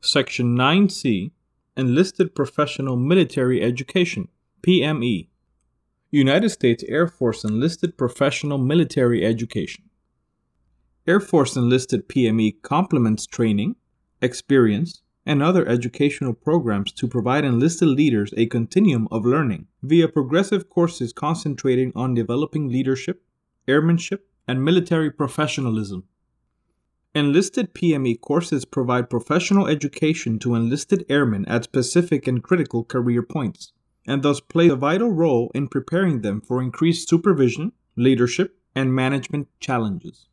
Section 9C Enlisted Professional Military Education, PME. United States Air Force Enlisted Professional Military Education. Air Force Enlisted PME complements training, experience, and other educational programs to provide enlisted leaders a continuum of learning via progressive courses concentrating on developing leadership, airmanship, and military professionalism. Enlisted PME courses provide professional education to enlisted airmen at specific and critical career points, and thus play a vital role in preparing them for increased supervision, leadership, and management challenges.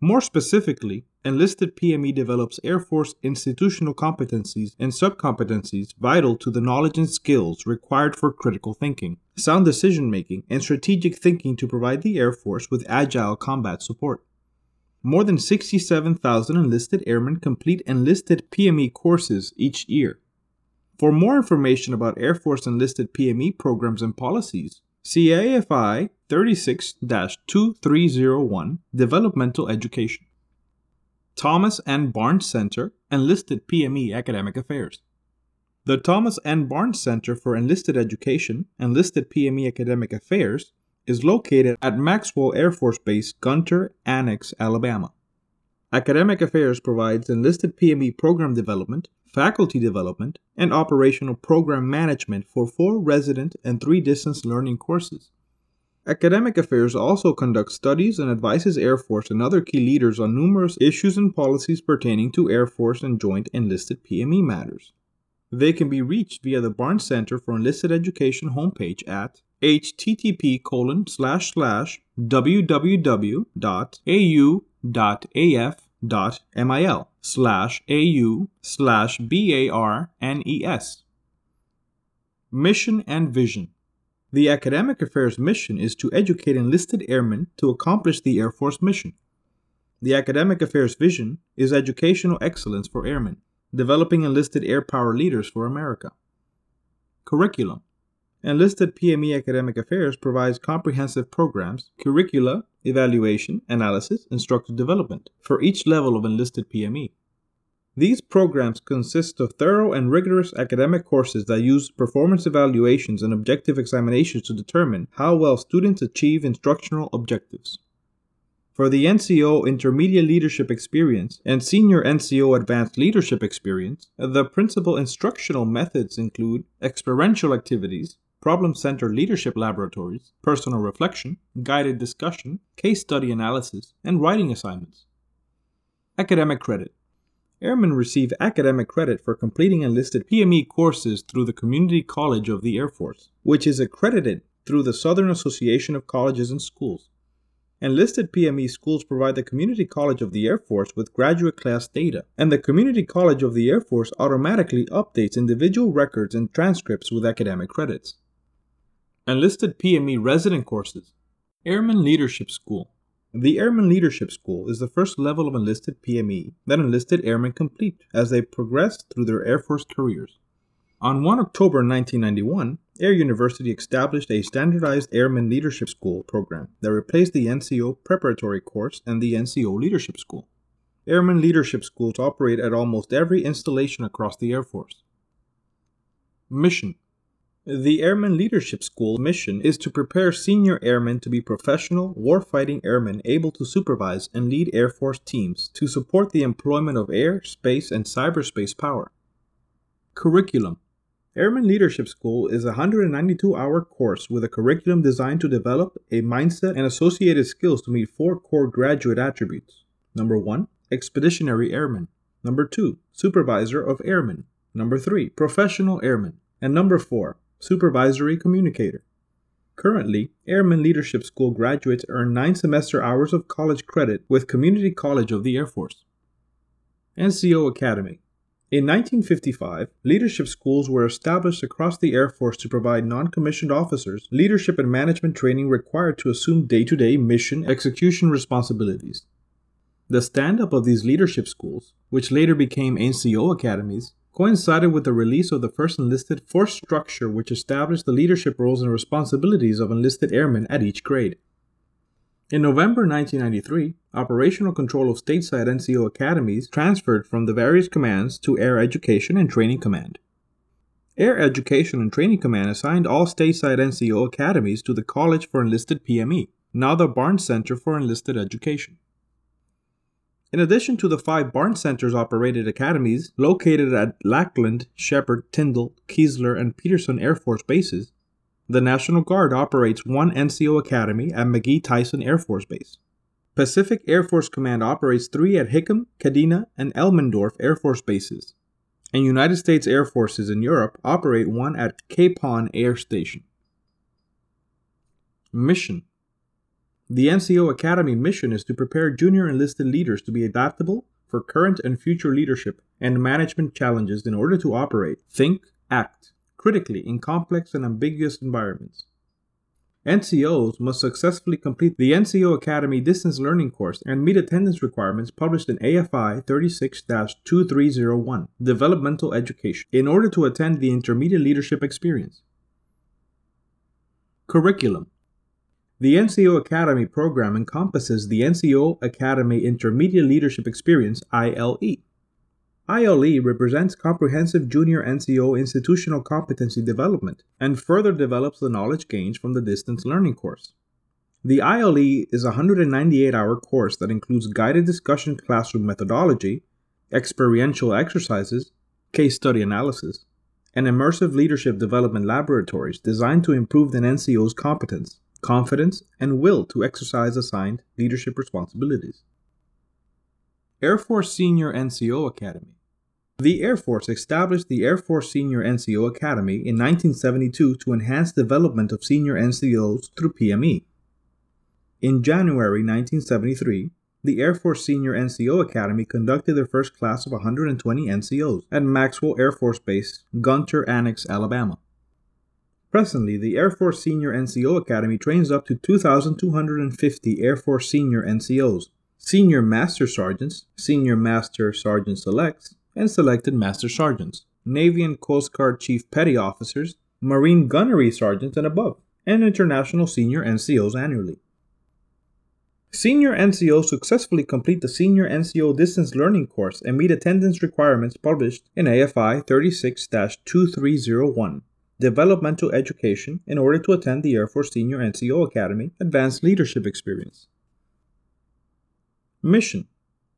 More specifically, enlisted PME develops Air Force institutional competencies and subcompetencies vital to the knowledge and skills required for critical thinking, sound decision making, and strategic thinking to provide the Air Force with agile combat support. More than 67,000 enlisted airmen complete enlisted PME courses each year. For more information about Air Force enlisted PME programs and policies, see AFI 36 2301 Developmental Education. Thomas N. Barnes Center, Enlisted PME Academic Affairs. The Thomas N. Barnes Center for Enlisted Education, Enlisted PME Academic Affairs, is located at Maxwell Air Force Base, Gunter Annex, Alabama. Academic Affairs provides enlisted PME program development, faculty development, and operational program management for four resident and three distance learning courses. Academic Affairs also conducts studies and advises Air Force and other key leaders on numerous issues and policies pertaining to Air Force and Joint Enlisted PME matters. They can be reached via the Barnes Center for Enlisted Education homepage at http colon slash slash www.au.af.mil slash au slash barnes. Mission and Vision the Academic Affairs mission is to educate enlisted airmen to accomplish the Air Force mission. The Academic Affairs vision is educational excellence for airmen, developing enlisted air power leaders for America. Curriculum Enlisted PME Academic Affairs provides comprehensive programs, curricula, evaluation, analysis, and structured development for each level of enlisted PME. These programs consist of thorough and rigorous academic courses that use performance evaluations and objective examinations to determine how well students achieve instructional objectives. For the NCO Intermediate Leadership Experience and Senior NCO Advanced Leadership Experience, the principal instructional methods include experiential activities, problem centered leadership laboratories, personal reflection, guided discussion, case study analysis, and writing assignments. Academic credit. Airmen receive academic credit for completing enlisted PME courses through the Community College of the Air Force, which is accredited through the Southern Association of Colleges and Schools. Enlisted PME schools provide the Community College of the Air Force with graduate class data, and the Community College of the Air Force automatically updates individual records and transcripts with academic credits. Enlisted PME resident courses Airman Leadership School the Airman Leadership School is the first level of enlisted PME that enlisted airmen complete as they progress through their Air Force careers. On 1 October 1991, Air University established a standardized Airman Leadership School program that replaced the NCO Preparatory Course and the NCO Leadership School. Airman Leadership Schools operate at almost every installation across the Air Force. Mission the Airman Leadership School mission is to prepare senior airmen to be professional, warfighting airmen able to supervise and lead Air Force teams to support the employment of air, space, and cyberspace power. Curriculum Airman Leadership School is a 192 hour course with a curriculum designed to develop a mindset and associated skills to meet four core graduate attributes. Number one, expeditionary airman. Number two, supervisor of airmen. Number three, professional airman. And number four, Supervisory Communicator. Currently, Airman Leadership School graduates earn nine semester hours of college credit with Community College of the Air Force. NCO Academy. In 1955, leadership schools were established across the Air Force to provide non commissioned officers leadership and management training required to assume day to day mission execution responsibilities. The stand up of these leadership schools, which later became NCO academies, coincided with the release of the first enlisted force structure, which established the leadership roles and responsibilities of enlisted airmen at each grade. In November 1993, operational control of stateside NCO academies transferred from the various commands to Air Education and Training Command. Air Education and Training Command assigned all stateside NCO academies to the College for Enlisted PME, now the Barnes Center for Enlisted Education. In addition to the five Barnes Centers operated academies located at Lackland, Sheppard, Tyndall, Keesler, and Peterson Air Force bases, the National Guard operates one NCO Academy at McGhee Tyson Air Force Base. Pacific Air Force Command operates three at Hickam, Kadena, and Elmendorf Air Force bases. And United States Air Forces in Europe operate one at Kapaun Air Station. Mission The NCO Academy mission is to prepare junior enlisted leaders to be adaptable for current and future leadership and management challenges in order to operate, think, act, critically in complex and ambiguous environments. NCOs must successfully complete the NCO Academy Distance Learning course and meet attendance requirements published in AFI 36 2301, Developmental Education, in order to attend the Intermediate Leadership Experience. Curriculum The NCO Academy program encompasses the NCO Academy Intermediate Leadership Experience ILE ILE represents comprehensive junior NCO institutional competency development and further develops the knowledge gained from the distance learning course. The ILE is a 198 hour course that includes guided discussion classroom methodology, experiential exercises, case study analysis, and immersive leadership development laboratories designed to improve an NCO's competence, confidence, and will to exercise assigned leadership responsibilities. Air Force Senior NCO Academy the Air Force established the Air Force Senior NCO Academy in 1972 to enhance development of senior NCOs through PME. In January 1973, the Air Force Senior NCO Academy conducted their first class of 120 NCOs at Maxwell Air Force Base, Gunter Annex, Alabama. Presently, the Air Force Senior NCO Academy trains up to 2,250 Air Force Senior NCOs, Senior Master Sergeants, Senior Master Sergeant Selects, and selected Master Sergeants, Navy and Coast Guard Chief Petty Officers, Marine Gunnery Sergeants and above, and International Senior NCOs annually. Senior NCOs successfully complete the Senior NCO Distance Learning course and meet attendance requirements published in AFI 36 2301, Developmental Education, in order to attend the Air Force Senior NCO Academy Advanced Leadership Experience. Mission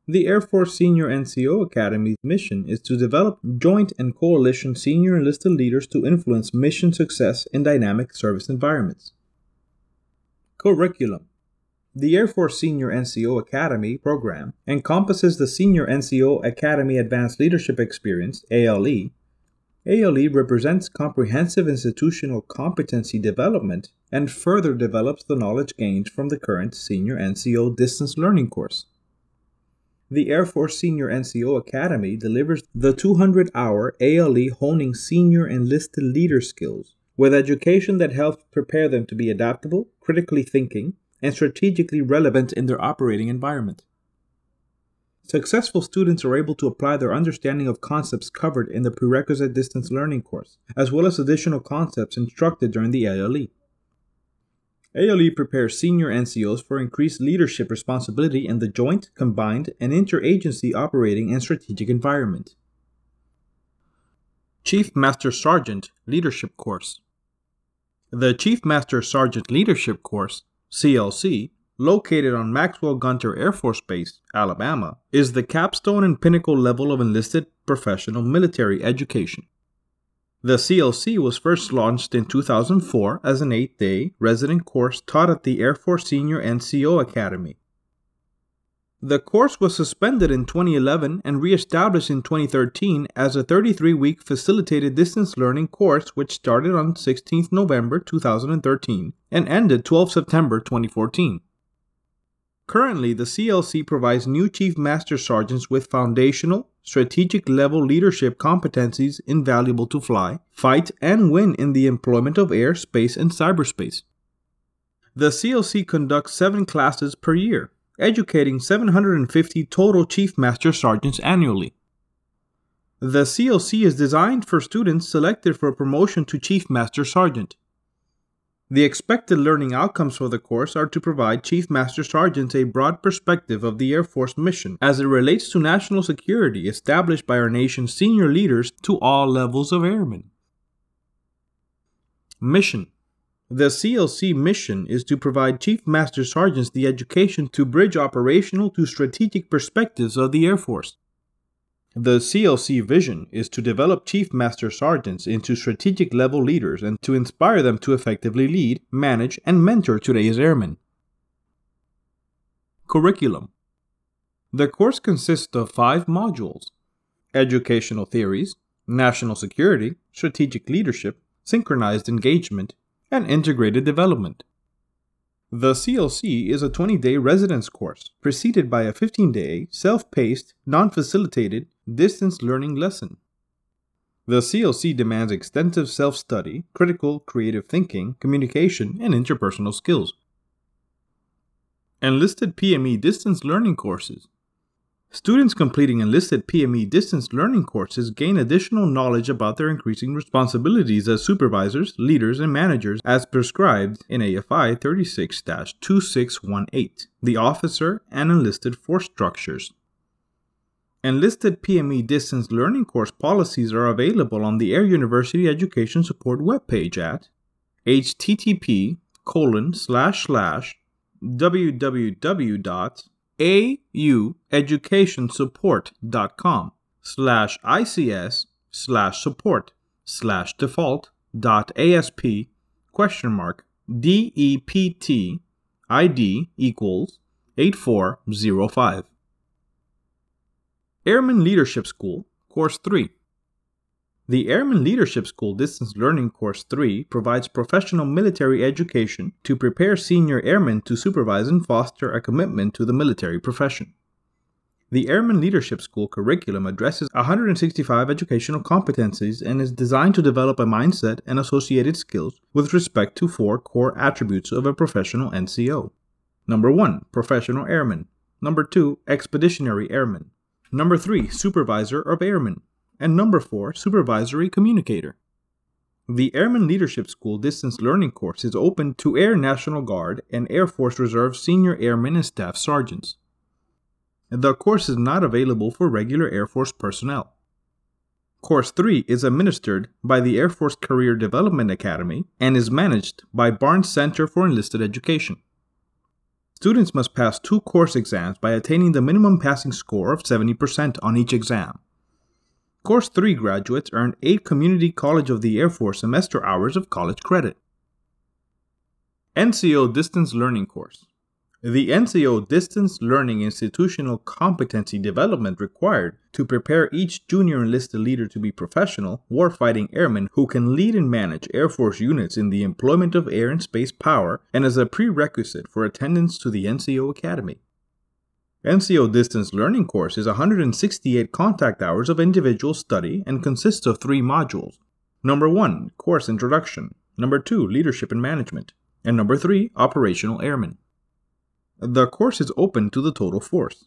the Air Force Senior NCO Academy's mission is to develop joint and coalition senior enlisted leaders to influence mission success in dynamic service environments. Curriculum The Air Force Senior NCO Academy program encompasses the Senior NCO Academy Advanced Leadership Experience, ALE. ALE represents comprehensive institutional competency development and further develops the knowledge gained from the current Senior NCO Distance Learning course. The Air Force Senior NCO Academy delivers the 200 hour ALE honing senior enlisted leader skills with education that helps prepare them to be adaptable, critically thinking, and strategically relevant in their operating environment. Successful students are able to apply their understanding of concepts covered in the prerequisite distance learning course, as well as additional concepts instructed during the ALE. ALE prepares senior NCOs for increased leadership responsibility in the joint, combined, and interagency operating and strategic environment. Chief Master Sergeant Leadership Course The Chief Master Sergeant Leadership Course, CLC, located on Maxwell Gunter Air Force Base, Alabama, is the capstone and pinnacle level of enlisted professional military education. The CLC was first launched in 2004 as an eight day resident course taught at the Air Force Senior NCO Academy. The course was suspended in 2011 and reestablished in 2013 as a 33 week facilitated distance learning course which started on 16 November 2013 and ended 12 September 2014. Currently, the CLC provides new Chief Master Sergeants with foundational, strategic level leadership competencies invaluable to fly, fight, and win in the employment of air, space, and cyberspace. The CLC conducts seven classes per year, educating 750 total Chief Master Sergeants annually. The CLC is designed for students selected for promotion to Chief Master Sergeant. The expected learning outcomes for the course are to provide Chief Master Sergeants a broad perspective of the Air Force mission as it relates to national security established by our nation's senior leaders to all levels of airmen. Mission The CLC mission is to provide Chief Master Sergeants the education to bridge operational to strategic perspectives of the Air Force. The CLC vision is to develop Chief Master Sergeants into strategic level leaders and to inspire them to effectively lead, manage, and mentor today's airmen. Curriculum The course consists of five modules Educational Theories, National Security, Strategic Leadership, Synchronized Engagement, and Integrated Development. The CLC is a 20 day residence course preceded by a 15 day, self paced, non facilitated, distance learning lesson. The CLC demands extensive self study, critical creative thinking, communication, and interpersonal skills. Enlisted PME distance learning courses. Students completing enlisted PME distance learning courses gain additional knowledge about their increasing responsibilities as supervisors, leaders, and managers as prescribed in AFI 36 2618, the officer and enlisted force structures. Enlisted PME distance learning course policies are available on the Air University Education Support webpage at http colon slash slash www aueducationsupport.com slash ics slash support slash default dot asp question mark dept id equals 8405 airman leadership school course 3 the Airman Leadership School Distance Learning Course 3 provides professional military education to prepare senior airmen to supervise and foster a commitment to the military profession. The Airman Leadership School curriculum addresses 165 educational competencies and is designed to develop a mindset and associated skills with respect to four core attributes of a professional NCO. Number 1, professional airman. Number 2, expeditionary airman. Number 3, supervisor of airmen and number 4, Supervisory Communicator. The Airman Leadership School Distance Learning course is open to Air National Guard and Air Force Reserve senior airmen and staff sergeants. The course is not available for regular Air Force personnel. Course 3 is administered by the Air Force Career Development Academy and is managed by Barnes Center for Enlisted Education. Students must pass two course exams by attaining the minimum passing score of 70% on each exam. Course 3 graduates earn 8 Community College of the Air Force semester hours of college credit. NCO Distance Learning Course The NCO Distance Learning institutional competency development required to prepare each junior enlisted leader to be professional, warfighting airmen who can lead and manage Air Force units in the employment of air and space power and as a prerequisite for attendance to the NCO Academy. NCO Distance Learning course is 168 contact hours of individual study and consists of three modules. Number 1, Course Introduction. Number 2, Leadership and Management. And number 3, Operational Airmen. The course is open to the total force.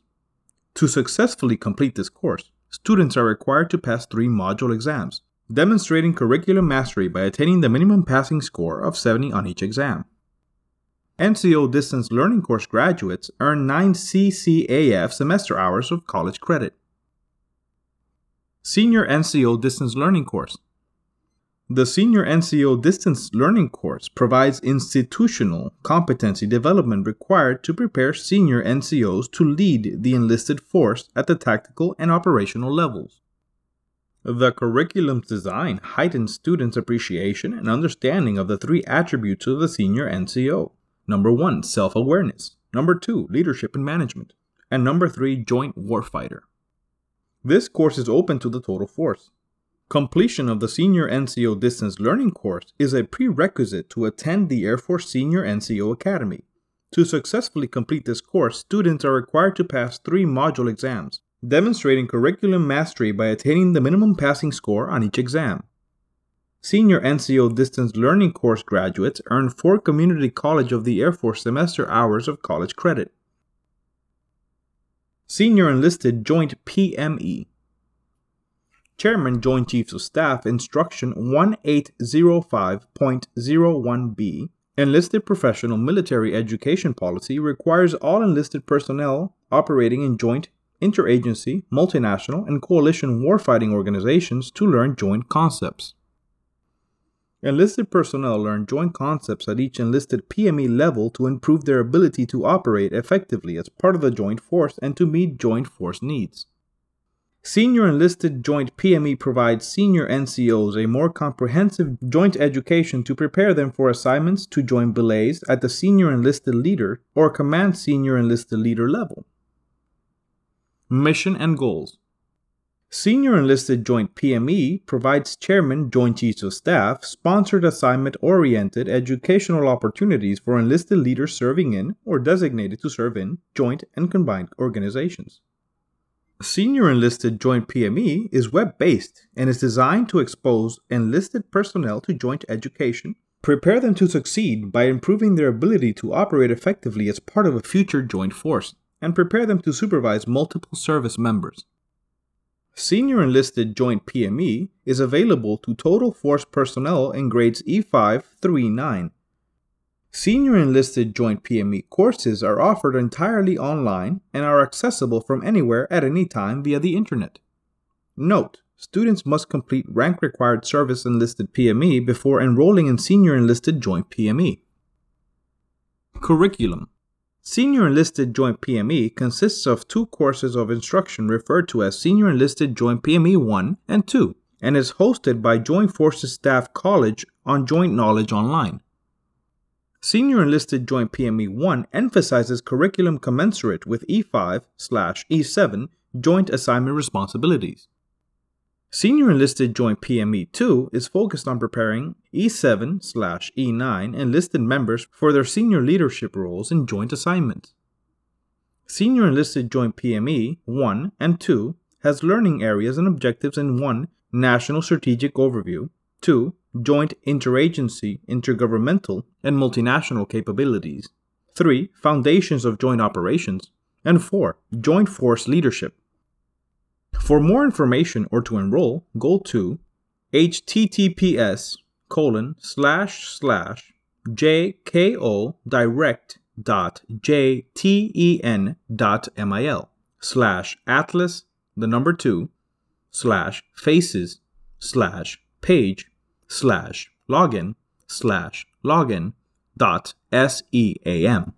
To successfully complete this course, students are required to pass three module exams, demonstrating curriculum mastery by attaining the minimum passing score of 70 on each exam. NCO Distance Learning course graduates earn 9 CCAF semester hours of college credit. Senior NCO Distance Learning course. The Senior NCO Distance Learning course provides institutional competency development required to prepare senior NCOs to lead the enlisted force at the tactical and operational levels. The curriculum's design heightens students' appreciation and understanding of the three attributes of the senior NCO Number one, self awareness. Number two, leadership and management. And number three, joint warfighter. This course is open to the total force. Completion of the Senior NCO Distance Learning course is a prerequisite to attend the Air Force Senior NCO Academy. To successfully complete this course, students are required to pass three module exams, demonstrating curriculum mastery by attaining the minimum passing score on each exam. Senior NCO Distance Learning course graduates earn four Community College of the Air Force semester hours of college credit. Senior Enlisted Joint PME Chairman Joint Chiefs of Staff Instruction 1805.01b Enlisted professional military education policy requires all enlisted personnel operating in joint, interagency, multinational, and coalition warfighting organizations to learn joint concepts. Enlisted personnel learn joint concepts at each enlisted PME level to improve their ability to operate effectively as part of the joint force and to meet joint force needs. Senior Enlisted Joint PME provides senior NCOs a more comprehensive joint education to prepare them for assignments to joint billets at the Senior Enlisted Leader or Command Senior Enlisted Leader level. Mission and Goals Senior Enlisted Joint PME provides Chairman Joint Chiefs of Staff sponsored assignment oriented educational opportunities for enlisted leaders serving in or designated to serve in joint and combined organizations. Senior Enlisted Joint PME is web based and is designed to expose enlisted personnel to joint education, prepare them to succeed by improving their ability to operate effectively as part of a future joint force, and prepare them to supervise multiple service members. Senior Enlisted Joint PME is available to total force personnel in grades E5 through E9 Senior enlisted Joint PME courses are offered entirely online and are accessible from anywhere at any time via the Internet. Note, students must complete rank required service enlisted PME before enrolling in Senior Enlisted Joint PME. Curriculum Senior Enlisted Joint PME consists of two courses of instruction referred to as Senior Enlisted Joint PME 1 and 2 and is hosted by Joint Forces Staff College on Joint Knowledge Online. Senior Enlisted Joint PME 1 emphasizes curriculum commensurate with E5 slash E7 joint assignment responsibilities. Senior Enlisted Joint PME 2 is focused on preparing E7 slash E9 enlisted members for their senior leadership roles in joint assignments. Senior Enlisted Joint PME 1 and 2 has learning areas and objectives in 1. National Strategic Overview, 2 joint interagency, intergovernmental, and multinational capabilities. 3. Foundations of joint operations. And 4. Joint force leadership. For more information or to enroll, go to https colon slash slash jko direct dot jten dot mil slash atlas the number two slash faces slash page slash login slash login dot seam.